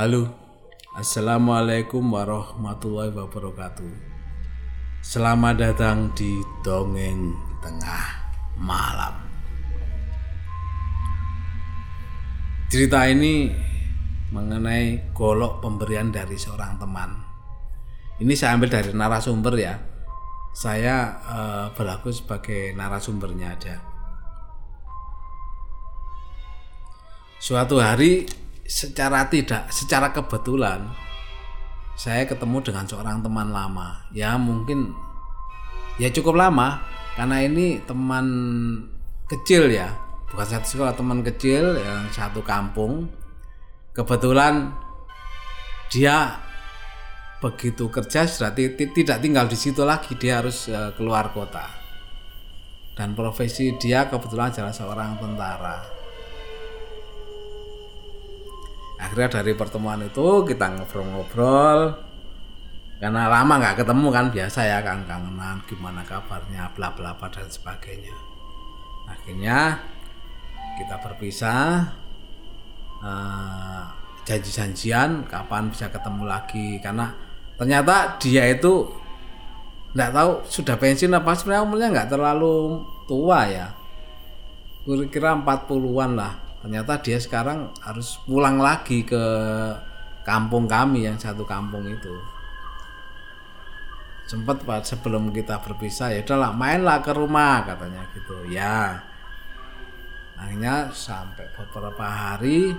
Halo, Assalamualaikum warahmatullahi wabarakatuh. Selamat datang di Dongeng Tengah Malam. Cerita ini mengenai golok pemberian dari seorang teman. Ini saya ambil dari narasumber ya. Saya eh, berlaku sebagai narasumbernya aja. Suatu hari secara tidak secara kebetulan saya ketemu dengan seorang teman lama. Ya mungkin ya cukup lama karena ini teman kecil ya. Bukan satu sekolah teman kecil yang satu kampung. Kebetulan dia begitu kerja sudah tidak tinggal di situ lagi dia harus eh, keluar kota. Dan profesi dia kebetulan adalah seorang tentara akhirnya dari pertemuan itu kita ngobrol-ngobrol. Karena lama nggak ketemu kan biasa ya kan kangenan gimana kabarnya bla bla bla dan sebagainya. Akhirnya kita berpisah uh, janji-janjian kapan bisa ketemu lagi. Karena ternyata dia itu nggak tahu sudah pensiun apa sebenarnya umurnya nggak terlalu tua ya. Kira-kira 40-an lah ternyata dia sekarang harus pulang lagi ke kampung kami yang satu kampung itu. Sempat pak sebelum kita berpisah ya udahlah mainlah ke rumah katanya gitu. Ya. Akhirnya sampai beberapa hari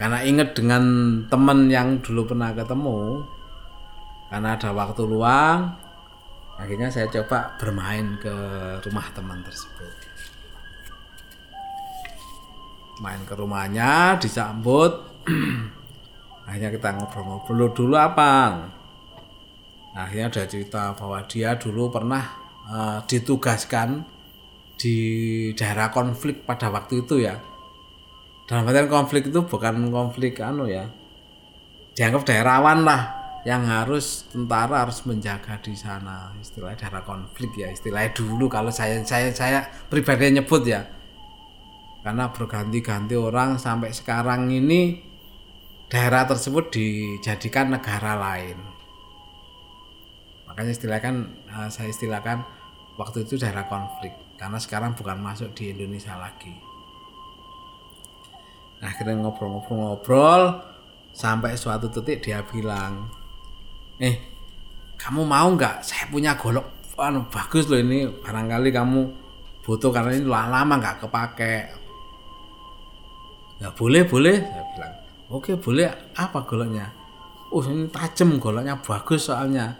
karena inget dengan teman yang dulu pernah ketemu karena ada waktu luang akhirnya saya coba bermain ke rumah teman tersebut main ke rumahnya disambut. Akhirnya kita ngobrol-ngobrol dulu apa? Akhirnya ada cerita bahwa dia dulu pernah uh, ditugaskan di daerah konflik pada waktu itu ya. Dalam artian konflik itu bukan konflik anu ya dianggap daerah rawan lah yang harus tentara harus menjaga di sana. Istilah daerah konflik ya istilahnya dulu kalau saya saya saya pribadi nyebut ya karena berganti-ganti orang sampai sekarang ini daerah tersebut dijadikan negara lain. Makanya istilahkan eh, saya istilahkan waktu itu daerah konflik. Karena sekarang bukan masuk di Indonesia lagi. Nah, akhirnya ngobrol-ngobrol-ngobrol sampai suatu titik dia bilang eh kamu mau nggak? Saya punya golok anu bagus loh ini. Barangkali kamu butuh karena ini lama nggak kepake ya boleh boleh. Saya bilang oke boleh. Apa goloknya oh ini tajam goloknya bagus soalnya.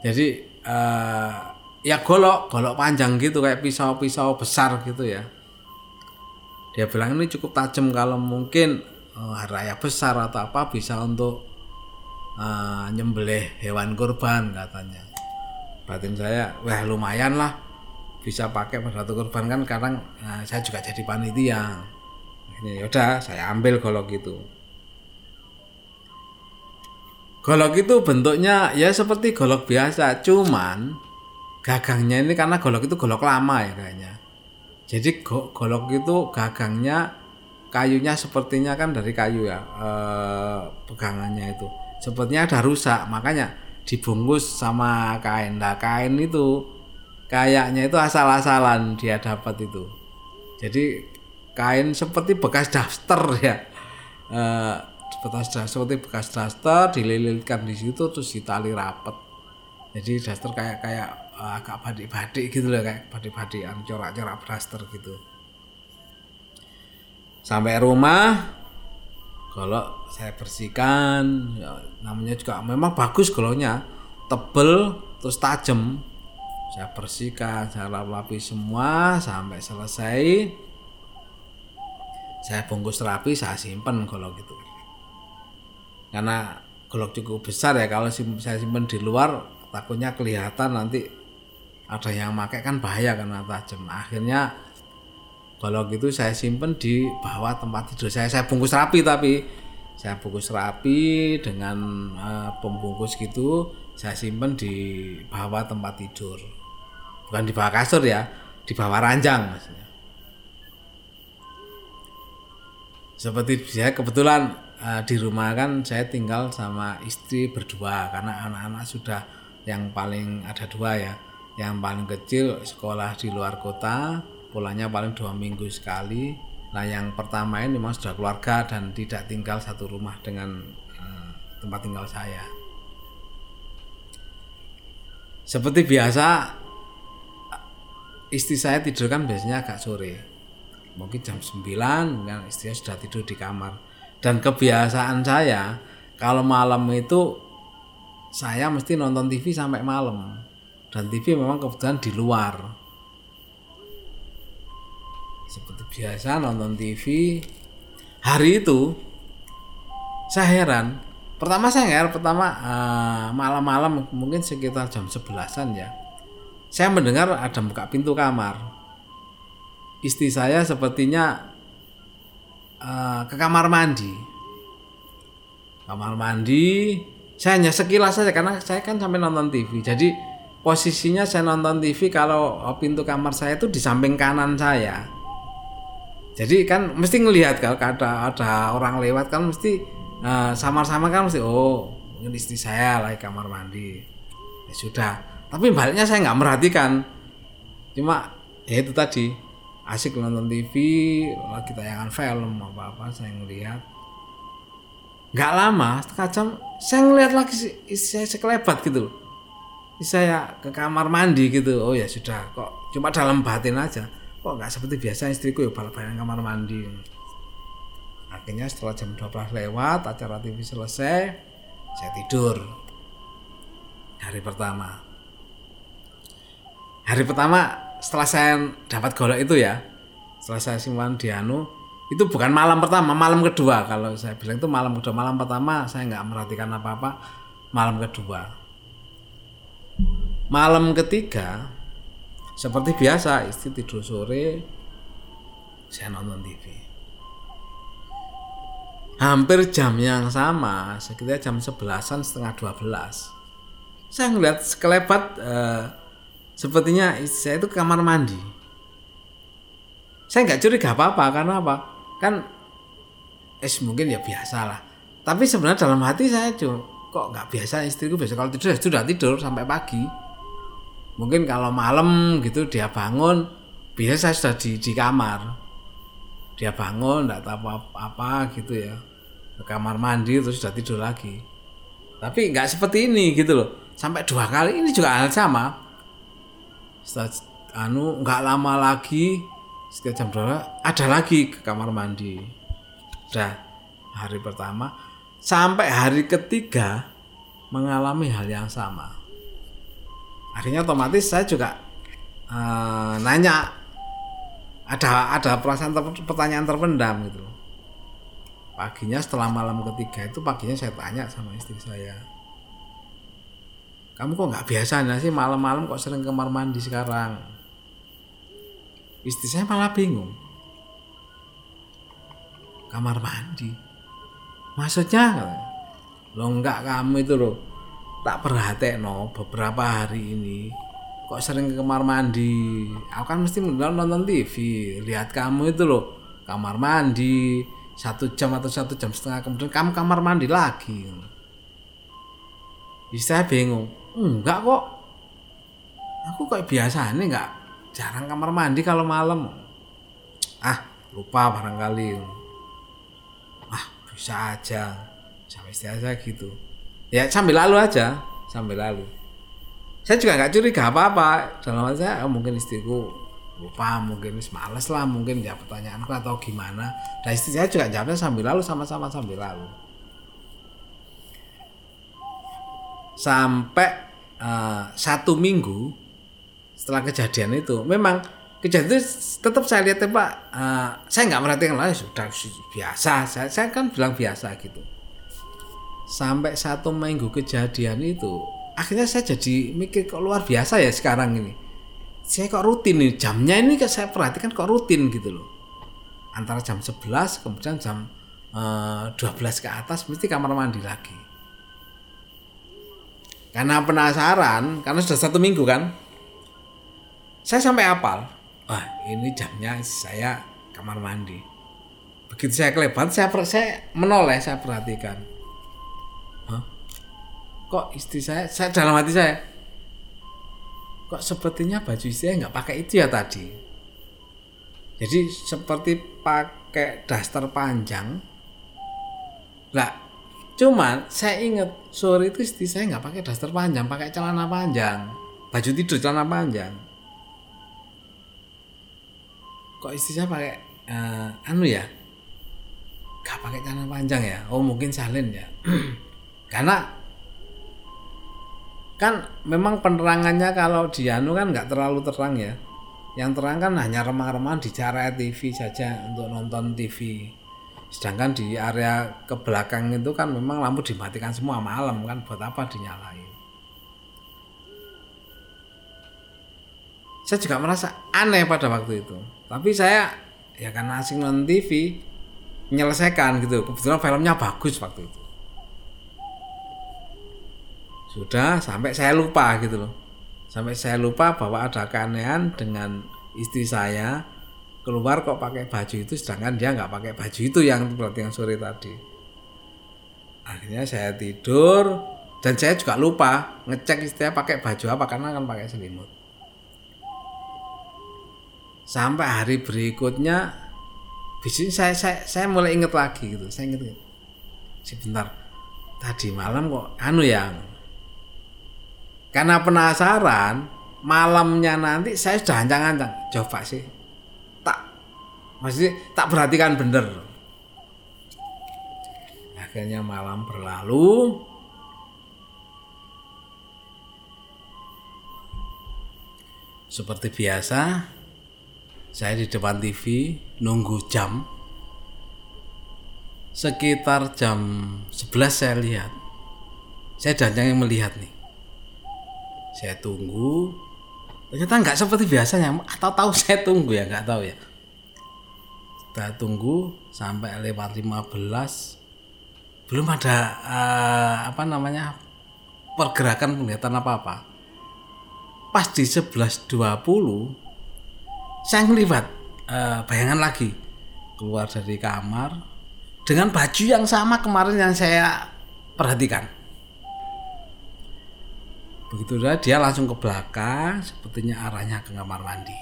Jadi uh, ya golok golok panjang gitu kayak pisau-pisau besar gitu ya. Dia bilang ini cukup tajam kalau mungkin uh, raya besar atau apa bisa untuk uh, nyembelih hewan kurban katanya. Batin saya wah lumayan lah bisa pakai pada kurban. Kan kadang uh, saya juga jadi panitia ini yaudah saya ambil golok itu. Golok itu bentuknya ya seperti golok biasa cuman gagangnya ini karena golok itu golok lama ya kayaknya. Jadi golok itu gagangnya kayunya sepertinya kan dari kayu ya eh, pegangannya itu. Sepertinya ada rusak makanya dibungkus sama kain. Nah kain itu kayaknya itu asal-asalan dia dapat itu. Jadi kain seperti bekas daster ya. Uh, bekas seperti bekas daster dililitkan di situ terus ditali rapet. Jadi daster kayak kayak uh, agak badik-badik gitu loh kayak badik-badikan corak-corak daster gitu. Sampai rumah kalau saya bersihkan. Ya, namanya juga memang bagus goloknya. Tebel terus tajam. Saya bersihkan saya lap-lapi semua sampai selesai saya bungkus rapi saya simpen golok gitu karena golok cukup besar ya kalau saya simpen di luar takutnya kelihatan nanti ada yang pakai kan bahaya karena tajam. Akhirnya golok itu saya simpen di bawah tempat tidur saya. Saya bungkus rapi tapi saya bungkus rapi dengan uh, pembungkus gitu saya simpen di bawah tempat tidur. Bukan di bawah kasur ya di bawah ranjang maksudnya seperti saya kebetulan eh, di rumah kan saya tinggal sama istri berdua. Karena anak-anak sudah yang paling ada dua ya. Yang paling kecil sekolah di luar kota pulangnya paling dua minggu sekali. Nah yang pertama ini memang sudah keluarga dan tidak tinggal satu rumah dengan eh, tempat tinggal saya. Seperti biasa istri saya tidur kan biasanya agak sore mungkin jam 9 kan istrinya sudah tidur di kamar. Dan kebiasaan saya kalau malam itu saya mesti nonton TV sampai malam. Dan TV memang kebetulan di luar. Seperti biasa nonton TV hari itu saya heran. Pertama saya heran pertama uh, malam-malam mungkin sekitar jam 11an ya. Saya mendengar ada buka pintu kamar. Istri saya sepertinya uh, ke kamar mandi. Kamar mandi, saya hanya sekilas saja karena saya kan sampai nonton TV. Jadi posisinya saya nonton TV kalau pintu kamar saya itu di samping kanan saya. Jadi kan mesti ngelihat kalau ada ada orang lewat kan mesti uh, sama-sama kan mesti oh ini istri saya lagi kamar mandi. Ya sudah, tapi baliknya saya nggak merhatikan cuma ya itu tadi asik nonton TV lagi tayangan film apa apa saya ngelihat nggak lama jam saya ngelihat lagi saya sekelebat gitu saya ke kamar mandi gitu oh ya sudah kok cuma dalam batin aja. Kok nggak seperti biasa istriku ya balik-balik kamar mandi. Akhirnya setelah jam 12 lewat acara TV selesai saya tidur. Hari pertama. Hari pertama setelah saya dapat golok itu ya setelah saya simpan di anu itu bukan malam pertama malam kedua. Kalau saya bilang itu malam kedua malam pertama saya nggak merhatikan apa apa malam kedua. Malam ketiga seperti biasa istri tidur sore saya nonton TV hampir jam yang sama sekitar jam sebelasan setengah dua belas. Saya ngeliat sekelebat uh, sepertinya saya itu kamar mandi. Saya nggak curiga apa-apa karena apa? Kan es mungkin ya biasa lah tapi sebenarnya dalam hati saya tuh kok nggak biasa istriku biasa? Kalau tidur ya sudah tidur sampai pagi. Mungkin kalau malam gitu dia bangun biasa saya sudah di, di kamar. Dia bangun nggak tahu apa, apa gitu ya. Ke kamar mandi terus sudah tidur lagi. Tapi nggak seperti ini gitu loh. Sampai dua kali ini juga hal sama setelah anu nggak lama lagi sekitar jam berapa ada lagi ke kamar mandi. Udah hari pertama. Sampai hari ketiga mengalami hal yang sama. Akhirnya otomatis saya juga uh, nanya ada ada perasaan ter, pertanyaan terpendam gitu paginya setelah malam ketiga itu paginya saya tanya sama istri saya kamu kok nggak biasa sih malam-malam kok sering kamar mandi sekarang. Istri saya malah bingung. Kamar mandi? Maksudnya? Lo enggak kamu itu loh. Tak perhati no beberapa hari ini. Kok sering ke kamar mandi? Aku kan mesti nonton TV lihat kamu itu loh. Kamar mandi. Satu jam atau satu jam setengah kemudian kamu kamar mandi lagi. Bisa bingung enggak kok. Aku kayak biasa nih enggak. Jarang kamar mandi kalau malam. Ah lupa barangkali. Ah bisa aja. Sampai aja gitu. Ya sambil lalu aja. Sambil lalu. Saya juga nggak curiga apa-apa. Dalam hati saya oh, mungkin istriku lupa mungkin males lah mungkin ya pertanyaanku atau gimana. Dan istri saya juga jawabnya sambil lalu sama-sama sambil lalu. Sampai uh, satu minggu setelah kejadian itu memang kejadian itu tetap saya lihat ya pak uh, saya nggak merhatikan lah sudah biasa. Saya, saya kan bilang biasa gitu. Sampai satu minggu kejadian itu akhirnya saya jadi mikir kok luar biasa ya sekarang ini? Saya kok rutin nih jamnya ini saya perhatikan kok rutin gitu loh. Antara jam 11 kemudian jam uh, eh, 12 ke atas mesti kamar mandi lagi karena penasaran, karena sudah satu minggu kan, saya sampai apal. Wah ini jamnya saya kamar mandi. begitu saya kelebat saya per- saya menoleh saya perhatikan Hah? kok istri saya saya dalam hati saya kok sepertinya baju istri saya nggak pakai itu ya tadi jadi seperti pakai daster panjang lah cuman saya ingat sore itu istri saya nggak pakai daster panjang pakai celana panjang. Baju tidur celana panjang. Kok istri saya pakai eh, anu ya? Gak pakai celana panjang ya? Oh mungkin salin ya. Karena kan memang penerangannya kalau di anu kan nggak terlalu terang ya. Yang terang kan hanya remang-remang di area TV saja untuk nonton TV sedangkan di area ke belakang itu kan memang lampu dimatikan semua malam kan buat apa dinyalain? Saya juga merasa aneh pada waktu itu. Tapi saya ya karena asing nonton TV menyelesaikan gitu. Kebetulan filmnya bagus waktu itu. Sudah sampai saya lupa gitu loh. Sampai saya lupa bahwa ada keanehan dengan istri saya keluar kok pakai baju itu sedangkan dia nggak pakai baju itu yang berarti yang sore tadi akhirnya saya tidur dan saya juga lupa ngecek istrinya pakai baju apa karena kan pakai selimut sampai hari berikutnya Bisnis saya, saya saya mulai inget lagi gitu. Saya inget sebentar. Tadi malam kok anu yang karena penasaran malamnya nanti saya sudah ancang-ancang coba sih masih tak perhatikan bener. Akhirnya malam berlalu. Seperti biasa saya di depan TV nunggu jam. Sekitar jam 11 saya lihat. Saya danjang yang melihat nih. Saya tunggu. Ternyata nggak seperti biasanya. Atau tahu saya tunggu ya? Nggak tahu ya kita tunggu sampai lewat 15 belum ada uh, apa namanya pergerakan penglihatan apa apa pas di 11.20 saya ngelihat uh, bayangan lagi keluar dari kamar dengan baju yang sama kemarin yang saya perhatikan. Begitu dia, dia langsung ke belakang, sepertinya arahnya ke kamar mandi.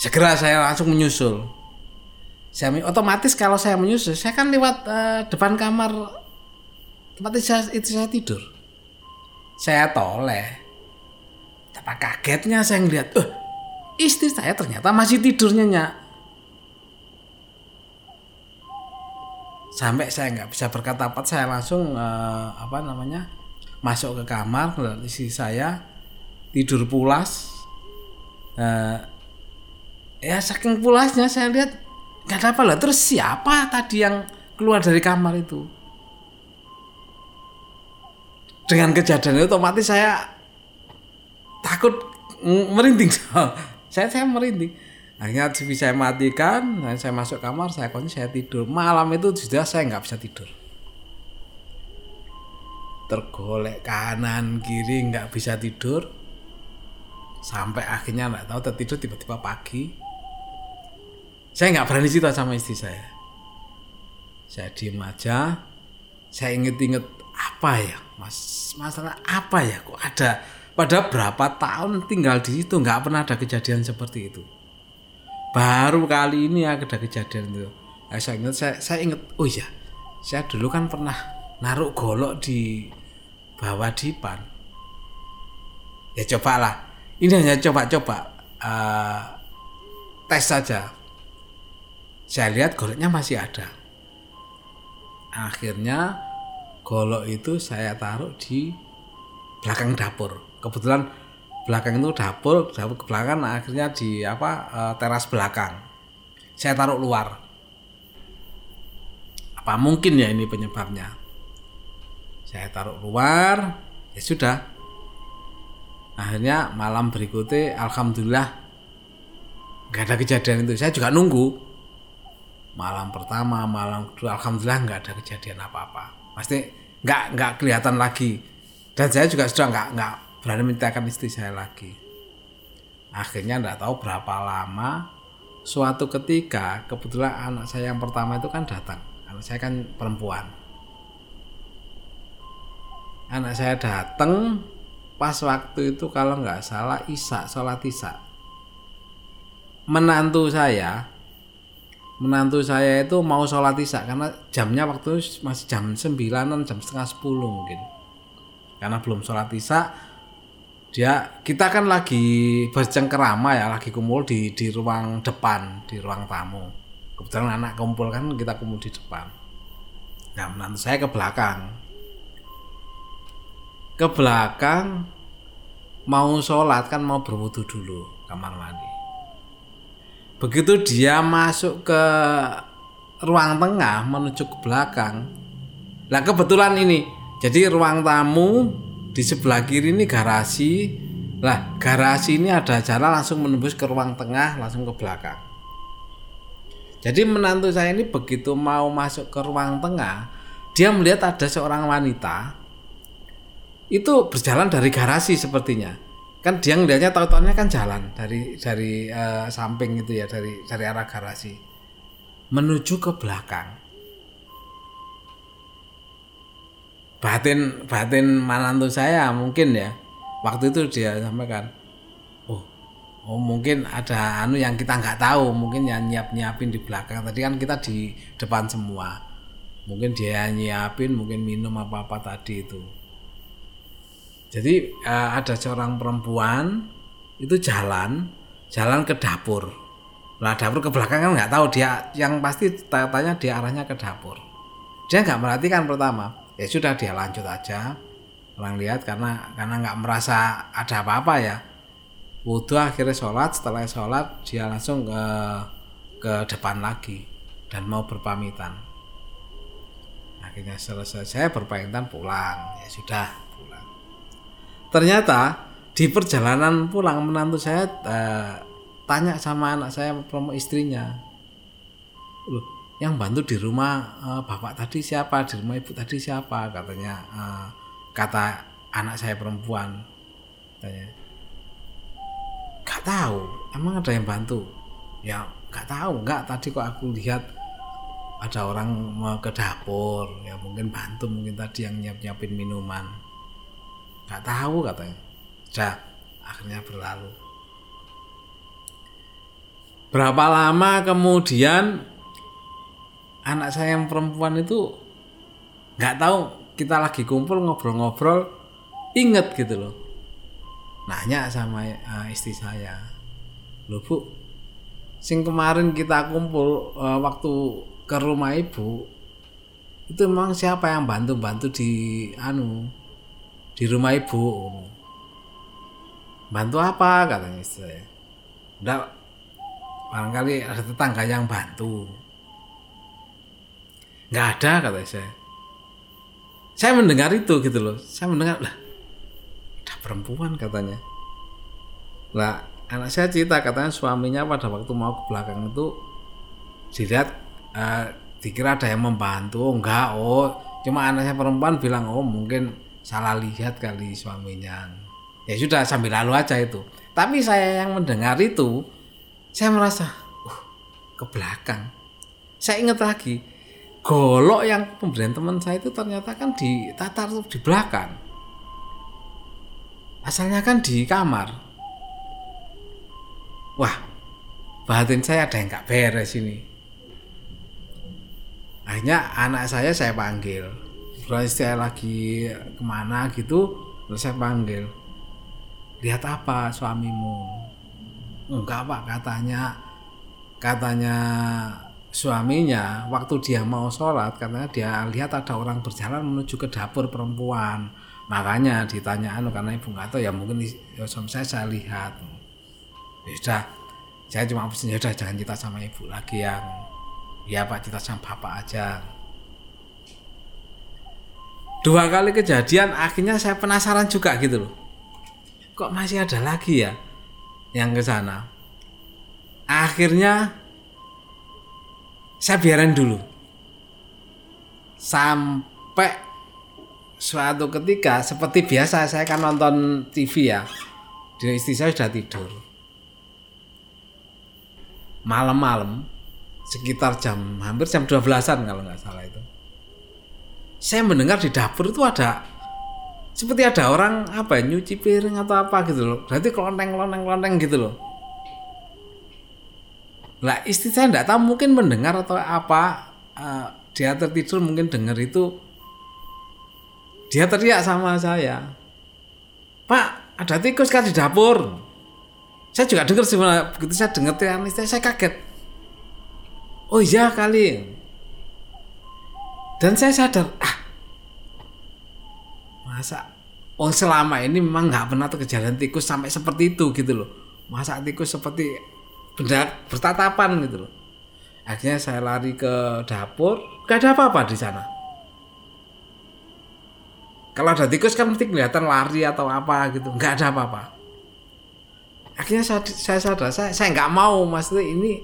Segera saya langsung menyusul. Saya otomatis kalau saya menyusul, saya kan lewat uh, depan kamar tempat itu saya, itu saya tidur. Saya toleh. Tapi kagetnya saya ngeliat, uh, istri saya ternyata masih tidurnya nyak sampai saya nggak bisa berkata apa saya langsung uh, apa namanya masuk ke kamar melihat istri saya tidur pulas uh, ya saking pulasnya saya lihat ada apa lah. Terus siapa tadi yang keluar dari kamar itu? Dengan kejadian itu otomatis saya takut merinding. Saya saya merinding. Akhirnya TV saya matikan saya masuk kamar saya kunci saya tidur. Malam itu sudah saya nggak bisa tidur. Tergolek kanan kiri nggak bisa tidur. Sampai akhirnya nggak tahu tertidur tiba-tiba pagi saya nggak berani cerita sama istri saya. Saya diem aja. Saya inget-inget apa ya mas? Masalah apa ya? Kok ada? Pada berapa tahun tinggal di situ nggak pernah ada kejadian seperti itu. Baru kali ini ada kejadian itu. Nah, saya ingat saya, saya ingat oh iya saya dulu kan pernah naruh golok di bawah dipan. Ya cobalah ini hanya coba-coba uh, tes saja saya lihat goloknya masih ada. Akhirnya golok itu saya taruh di belakang dapur. Kebetulan belakang itu dapur dapur ke belakang nah akhirnya di apa uh, teras belakang. Saya taruh luar. Apa mungkin ya ini penyebabnya? Saya taruh luar ya sudah. Akhirnya malam berikutnya alhamdulillah nggak ada kejadian itu. Saya juga nunggu malam pertama malam kedua alhamdulillah nggak ada kejadian apa apa pasti nggak nggak kelihatan lagi. Dan saya juga sudah nggak nggak berani menceritakan istri saya lagi. Akhirnya tidak tahu berapa lama suatu ketika kebetulan anak saya yang pertama itu kan datang. Anak saya kan perempuan. Anak saya datang pas waktu itu kalau nggak salah isak sholat isak menantu saya menantu saya itu mau sholat isak karena jamnya waktu itu masih jam 9 jam setengah 10 mungkin. Karena belum sholat isak dia kita kan lagi bercengkerama ya lagi kumpul di di ruang depan di ruang tamu. Kebetulan anak kumpul kan kita kumpul di depan. Nah menantu saya ke belakang. Ke belakang mau sholat kan mau berwudu dulu kamar mandi begitu dia masuk ke ruang tengah menuju ke belakang lah kebetulan ini. Jadi ruang tamu di sebelah kiri ini garasi. Lah garasi ini ada jalan langsung menembus ke ruang tengah langsung ke belakang. Jadi menantu saya ini begitu mau masuk ke ruang tengah dia melihat ada seorang wanita. Itu berjalan dari garasi sepertinya kan dia ngelihatnya tahu-tahunya kan jalan dari dari uh, samping itu ya dari dari arah garasi. Menuju ke belakang. Batin batin manantu saya mungkin ya. Waktu itu dia sampaikan oh oh mungkin ada anu yang kita nggak tahu mungkin yang nyiap nyiapin di belakang. Tadi kan kita di depan semua. Mungkin dia nyiapin mungkin minum apa apa tadi itu jadi uh, ada seorang perempuan itu jalan, jalan ke dapur. Nah dapur ke belakang kan nggak tahu dia, yang pasti tanya dia arahnya ke dapur. Dia nggak merhatikan pertama, ya sudah dia lanjut aja. Orang lihat karena karena nggak merasa ada apa-apa ya. Wudhu akhirnya sholat, setelah sholat dia langsung ke ke depan lagi dan mau berpamitan. Akhirnya selesai saya berpamitan pulang, ya sudah ternyata di perjalanan pulang menantu saya uh, tanya sama anak saya promo istrinya. Loh yang bantu di rumah uh, bapak tadi siapa di rumah ibu tadi siapa katanya uh, kata anak saya perempuan. Tanya nggak tahu emang ada yang bantu? Ya nggak tahu nggak tadi kok aku lihat ada orang mau ke dapur ya mungkin bantu mungkin tadi yang nyiap nyiapin minuman nggak tahu katanya. Sudah akhirnya berlalu. Berapa lama kemudian anak saya yang perempuan itu nggak tahu kita lagi kumpul ngobrol-ngobrol inget gitu loh. Nanya sama uh, istri saya loh bu sing kemarin kita kumpul uh, waktu ke rumah ibu itu memang siapa yang bantu-bantu di anu di rumah ibu. Bantu apa? Katanya saya enggak barangkali ada tetangga yang bantu. Nggak ada kata saya saya mendengar itu gitu loh. Saya mendengar lah ada perempuan katanya. Lah anak saya cerita katanya suaminya pada waktu mau ke belakang itu dilihat uh, dikira ada yang membantu. Oh, enggak oh. Cuma anak saya perempuan bilang oh mungkin salah lihat kali suaminya. Ya sudah sambil lalu aja itu. Tapi saya yang mendengar itu saya merasa uh, ke belakang. Saya ingat lagi golok yang pemberian teman saya itu ternyata kan di tatar di belakang. Asalnya kan di kamar. Wah batin saya ada yang gak beres ini. Akhirnya anak saya saya panggil terus saya lagi ke mana gitu terus saya panggil lihat apa suamimu? Enggak pak katanya. Katanya suaminya waktu dia mau sholat katanya dia lihat ada orang berjalan menuju ke dapur perempuan. Makanya ditanya anu karena ibu nggak tahu ya mungkin ya, saya saya lihat. Ya sudah saya cuma pesan ya udah jangan cerita sama ibu lagi yang ya pak cerita sama bapak aja dua kali kejadian akhirnya saya penasaran juga gitu loh. Kok masih ada lagi ya yang ke sana? Akhirnya saya biarin dulu. Sampai suatu ketika seperti biasa saya kan nonton TV ya. Di istri saya sudah tidur. Malam-malam sekitar jam hampir jam 12-an kalau nggak salah itu. Saya mendengar di dapur itu ada seperti ada orang apa ya, nyuci piring atau apa gitu loh. Berarti kelonteng kelonteng kelonteng gitu loh. Lah istri saya nggak tahu mungkin mendengar atau apa uh, dia tertidur mungkin dengar itu dia teriak sama saya. Pak, ada tikus kan di dapur. Saya juga dengar sih begitu saya dengar teriakan istri saya kaget oh iya kali dan saya sadar ah masa oh selama ini memang nggak pernah tuh kejadian tikus sampai seperti itu gitu loh. Masa tikus seperti benda bertatapan gitu loh. Akhirnya saya lari ke dapur gak ada apa-apa di sana. Kalau ada tikus kan mesti kelihatan lari atau apa gitu nggak ada apa-apa. Akhirnya saya, saya sadar saya saya nggak mau maksudnya ini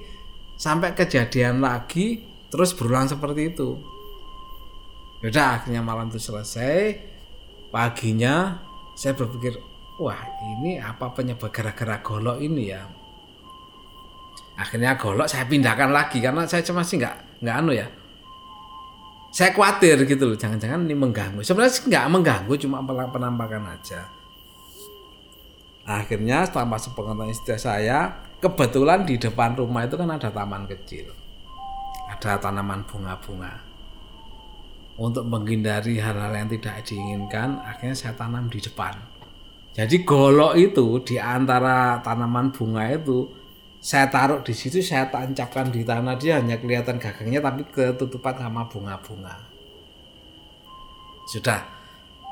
sampai kejadian lagi terus berulang seperti itu Udah akhirnya malam itu selesai. Paginya saya berpikir wah ini apa penyebab gara-gara golok ini ya? Akhirnya golok saya pindahkan lagi karena saya cuma sih nggak nggak anu ya. Saya khawatir gitu loh jangan-jangan ini mengganggu. Sebenarnya nggak mengganggu cuma penampakan aja. Akhirnya setelah masuk pengetahuan istri saya kebetulan di depan rumah itu kan ada taman kecil. Ada tanaman bunga-bunga untuk menghindari hal-hal yang tidak diinginkan akhirnya saya tanam di depan. Jadi golok itu di antara tanaman bunga itu saya taruh di situ saya tancapkan di tanah dia hanya kelihatan gagangnya tapi ketutupan sama bunga-bunga. Sudah.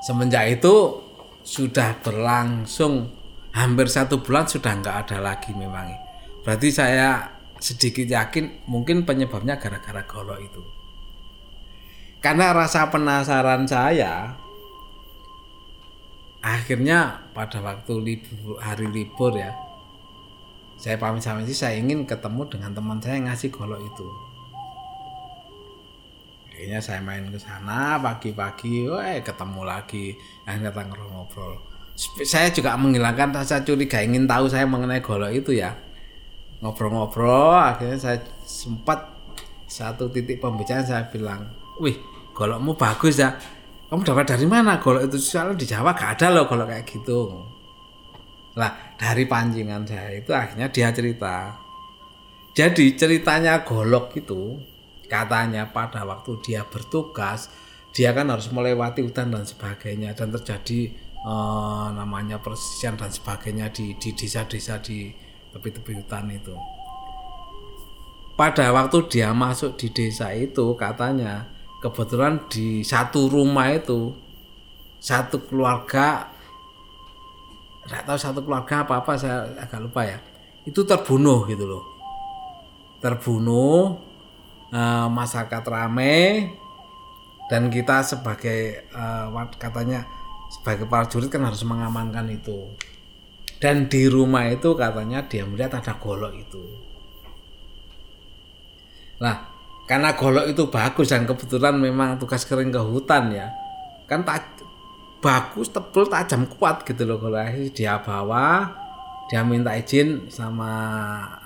Semenjak itu sudah berlangsung hampir satu bulan sudah nggak ada lagi memang. Berarti saya sedikit yakin mungkin penyebabnya gara-gara golok itu karena rasa penasaran saya akhirnya pada waktu libur hari libur ya saya pamit sama sih saya ingin ketemu dengan teman saya yang ngasih golok itu. Akhirnya saya main ke sana pagi-pagi wah ketemu lagi akhirnya datang ngobrol. Saya juga menghilangkan rasa curiga ingin tahu saya mengenai golok itu ya. Ngobrol-ngobrol akhirnya saya sempat satu titik pembicaraan saya bilang wih golokmu bagus ya kamu dapat dari mana? Golok itu soalnya di Jawa gak ada loh golok kayak gitu. Lah dari pancingan saya itu akhirnya dia cerita. Jadi ceritanya golok itu katanya pada waktu dia bertugas dia kan harus melewati hutan dan sebagainya dan terjadi uh, namanya persisian dan sebagainya di di desa-desa di tepi-tepi hutan itu. Pada waktu dia masuk di desa itu katanya kebetulan di satu rumah itu satu keluarga tidak tahu satu keluarga apa apa saya agak lupa ya. Itu terbunuh gitu loh. Terbunuh uh, masyarakat rame dan kita sebagai uh, katanya sebagai para jurid kan harus mengamankan itu. Dan di rumah itu katanya dia melihat ada golok itu. Nah karena golok itu bagus dan kebetulan memang tugas kering ke hutan ya. Kan tak bagus tebel tajam kuat gitu loh kalau dia bawa dia minta izin sama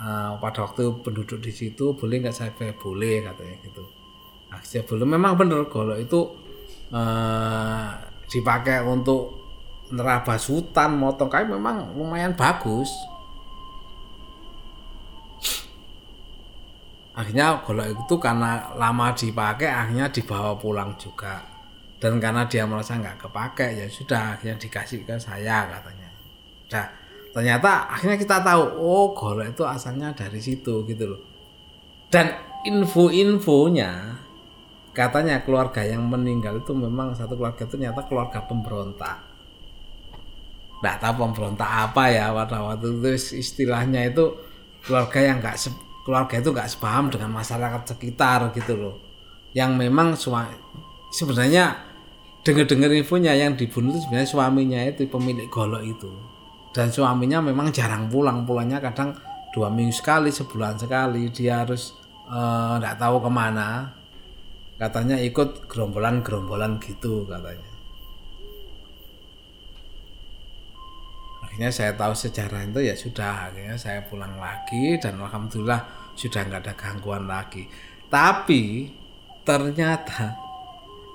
uh, pada waktu penduduk di situ boleh nggak saya boleh katanya gitu. Akhirnya belum. Memang bener golok itu uh, dipakai untuk nerabas hutan motong kayu memang lumayan bagus akhirnya golok itu karena lama dipakai akhirnya dibawa pulang juga. Dan karena dia merasa nggak kepake ya sudah akhirnya dikasih ke saya katanya. Nah ternyata akhirnya kita tahu oh golok itu asalnya dari situ gitu loh. Dan info-infonya katanya keluarga yang meninggal itu memang satu keluarga itu ternyata keluarga pemberontak. Nggak tahu pemberontak apa ya pada waktu itu istilahnya itu keluarga yang nggak keluarga itu nggak sepaham dengan masyarakat sekitar gitu loh. Yang memang sebenarnya dengar-dengar infonya yang dibunuh itu sebenarnya suaminya itu pemilik golok itu. Dan suaminya memang jarang pulang pulangnya kadang dua minggu sekali sebulan sekali. Dia harus eh, nggak uh, tahu ke mana. Katanya ikut gerombolan-gerombolan gitu katanya akhirnya saya tahu sejarah itu ya sudah akhirnya saya pulang lagi dan alhamdulillah sudah nggak ada gangguan lagi. Tapi ternyata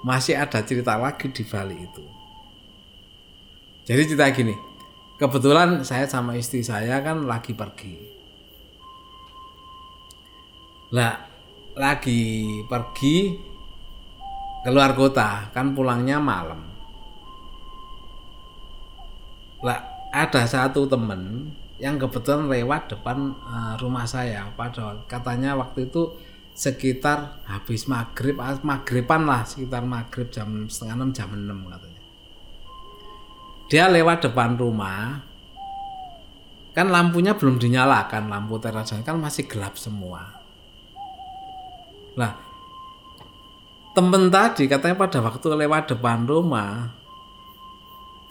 masih ada cerita lagi di balik itu. Jadi cerita gini kebetulan saya sama istri saya kan lagi pergi. Lah lagi pergi keluar kota kan pulangnya malam. Lah ada satu temen yang kebetulan lewat depan uh, rumah saya pada katanya waktu itu sekitar habis maghrib ah, maghriban lah sekitar maghrib jam setengah enam jam enam katanya. Dia lewat depan rumah. Kan lampunya belum dinyalakan lampu teras kan masih gelap semua. Lah temen tadi katanya pada waktu lewat depan rumah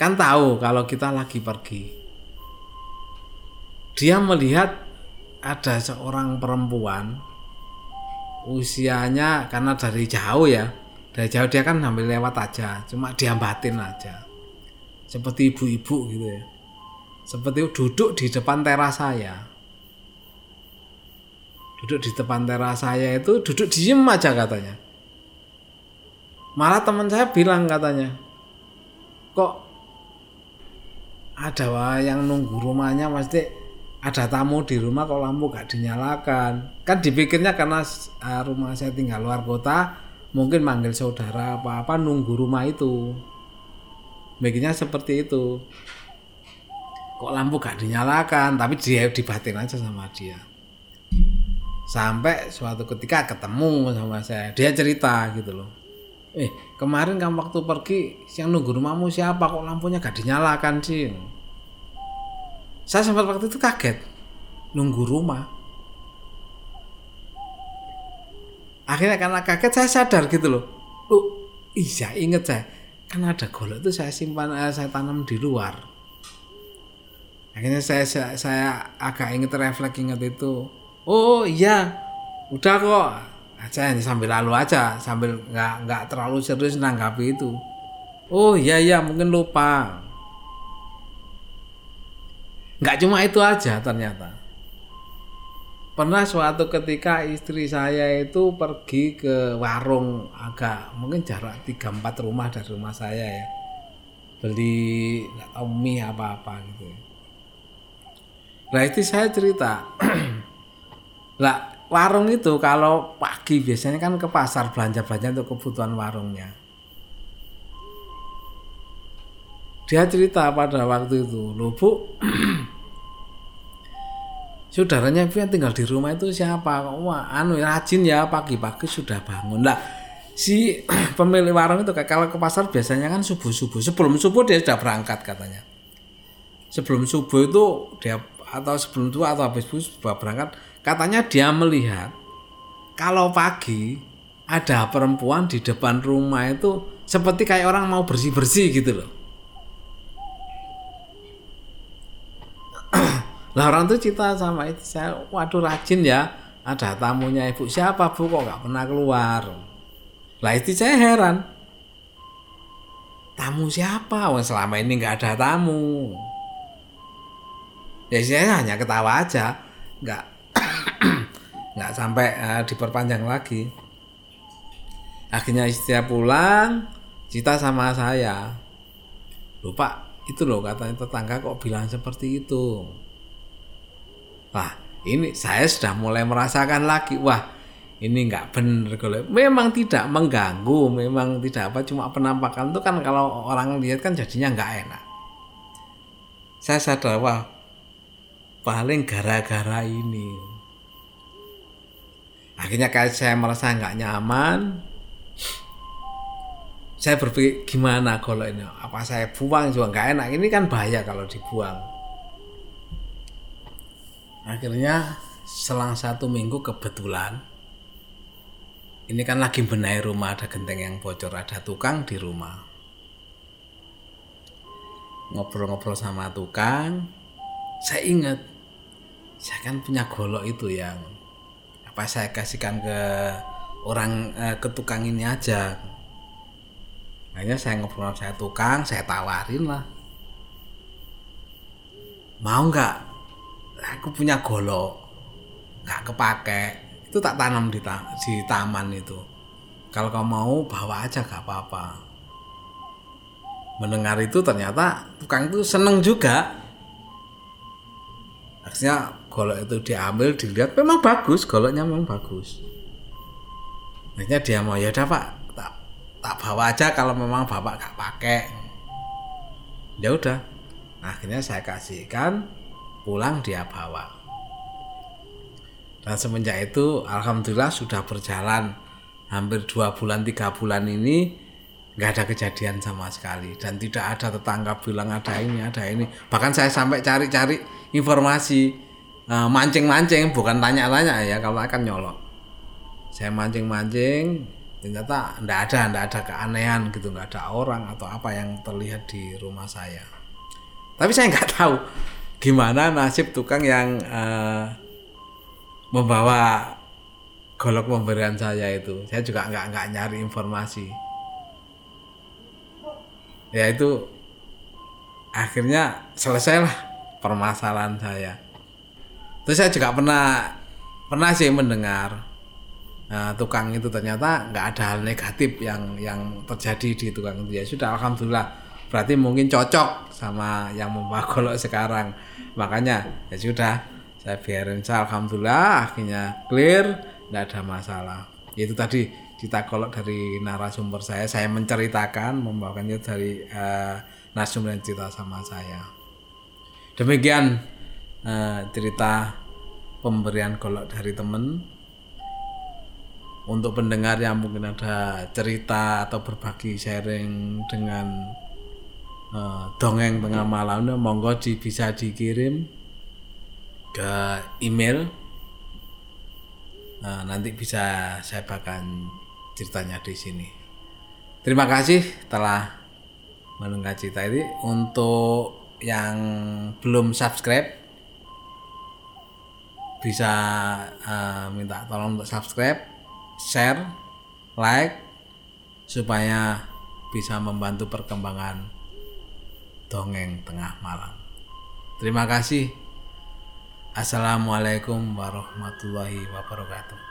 kan tahu kalau kita lagi pergi. Dia melihat ada seorang perempuan usianya karena dari jauh ya. Dari jauh dia kan sambil lewat aja cuma diambatin aja. Seperti ibu-ibu gitu ya. Seperti duduk di depan teras saya. Duduk di depan teras saya itu duduk diem aja katanya. Malah teman saya bilang katanya kok ada yang nunggu rumahnya pasti ada tamu di rumah kalau lampu gak dinyalakan. Kan dipikirnya karena uh, rumah saya tinggal luar kota mungkin manggil saudara apa-apa nunggu rumah itu. Bikinnya seperti itu. Kok lampu gak dinyalakan? Tapi dia dibatin aja sama dia. Sampai suatu ketika ketemu sama saya. Dia cerita gitu loh. Eh kemarin kamu waktu pergi siang nunggu rumahmu siapa? Kok lampunya gak dinyalakan sih saya sempat waktu itu kaget. Nunggu rumah. Akhirnya karena kaget saya sadar gitu loh. Oh iya inget saya. Kan ada golok itu saya simpan eh, saya tanam di luar. Akhirnya saya saya, saya agak inget refleks inget itu. Oh iya. Udah kok aja sambil lalu aja sambil nggak nggak terlalu serius nanggapi itu. Oh iya iya mungkin lupa. Nggak cuma itu aja ternyata. Pernah suatu ketika istri saya itu pergi ke warung agak mungkin jarak 3-4 rumah dari rumah saya ya. Beli mie apa-apa gitu nah itu saya cerita lah warung itu kalau pagi biasanya kan ke pasar belanja-belanja untuk kebutuhan warungnya. Dia cerita pada waktu itu, loh bu, saudaranya yang tinggal di rumah itu siapa? Wah, anu rajin ya pagi-pagi sudah bangun. Lah, si pemilik warung itu kalau ke pasar biasanya kan subuh-subuh. Sebelum subuh dia sudah berangkat katanya. Sebelum subuh itu dia atau sebelum itu atau habis subuh berangkat Katanya dia melihat kalau pagi ada perempuan di depan rumah itu seperti kayak orang mau bersih-bersih gitu loh. lah orang tuh cerita sama itu saya, waduh rajin ya, ada tamunya ibu siapa bu kok nggak pernah keluar. Lah itu saya heran, tamu siapa? Wah selama ini nggak ada tamu. Ya saya hanya ketawa aja, nggak nggak sampai uh, diperpanjang lagi. Akhirnya istri pulang cita sama saya. Lupa itu loh katanya tetangga kok bilang seperti itu. Wah ini saya sudah mulai merasakan lagi. Wah ini nggak benar kalau memang tidak mengganggu memang tidak apa cuma penampakan itu kan kalau orang lihat kan jadinya nggak enak. Saya sadar wah paling gara-gara ini akhirnya kayak saya merasa nggak nyaman. Saya berpikir gimana kalau ini? Apa saya buang? Juga nggak enak. Ini kan bahaya kalau dibuang. Akhirnya selang satu minggu kebetulan ini kan lagi benahi rumah ada genteng yang bocor ada tukang di rumah. Ngobrol-ngobrol sama tukang saya ingat saya kan punya golok itu yang apa saya kasihkan ke orang eh, ke tukang ini aja. Akhirnya saya ngobrol saya tukang saya tawarin lah. Mau nggak? Aku punya golok nggak kepake. Itu tak tanam di ta di taman itu. Kalau kamu mau bawa aja gak apa-apa. Mendengar itu ternyata tukang itu seneng juga. Akhirnya golok itu diambil dilihat memang bagus goloknya memang bagus. Akhirnya dia mau ya udah pak tak tak bawa aja kalau memang bapak gak pakai. Ya udah. Akhirnya saya kasihkan pulang dia bawa. Dan semenjak itu alhamdulillah sudah berjalan. Hampir dua bulan tiga bulan ini nggak ada kejadian sama sekali. Dan tidak ada tetangga bilang ada ini ada ini. Bahkan saya sampai cari-cari informasi mancing-mancing bukan tanya-tanya ya kalau akan nyolok. Saya mancing-mancing ternyata nggak ada nggak ada keanehan gitu nggak ada orang atau apa yang terlihat di rumah saya. Tapi saya nggak tahu gimana nasib tukang yang uh, membawa golok pemberian saya itu. Saya juga nggak nggak nyari informasi. Ya itu akhirnya selesailah permasalahan saya terus saya juga pernah pernah sih mendengar nah, tukang itu ternyata nggak ada hal negatif yang yang terjadi di tukang itu. Ya sudah alhamdulillah. Berarti mungkin cocok sama yang membawa golok sekarang. Makanya ya sudah saya biarin. Saya alhamdulillah akhirnya clear tidak ada masalah. Itu tadi cerita kolok dari narasumber saya saya menceritakan membawakannya dari uh, narasumber yang cerita sama saya. Demikian uh, cerita pemberian kolok dari temen untuk pendengar yang mungkin ada cerita atau berbagi sharing dengan uh, dongeng tengah malam monggo di, bisa dikirim ke email Nah, nanti bisa saya bahkan ceritanya di sini. Terima kasih telah mendengar cerita ini. Untuk yang belum subscribe bisa uh, minta tolong untuk subscribe, share, like supaya bisa membantu perkembangan dongeng tengah malam. Terima kasih. Assalamualaikum warahmatullahi wabarakatuh.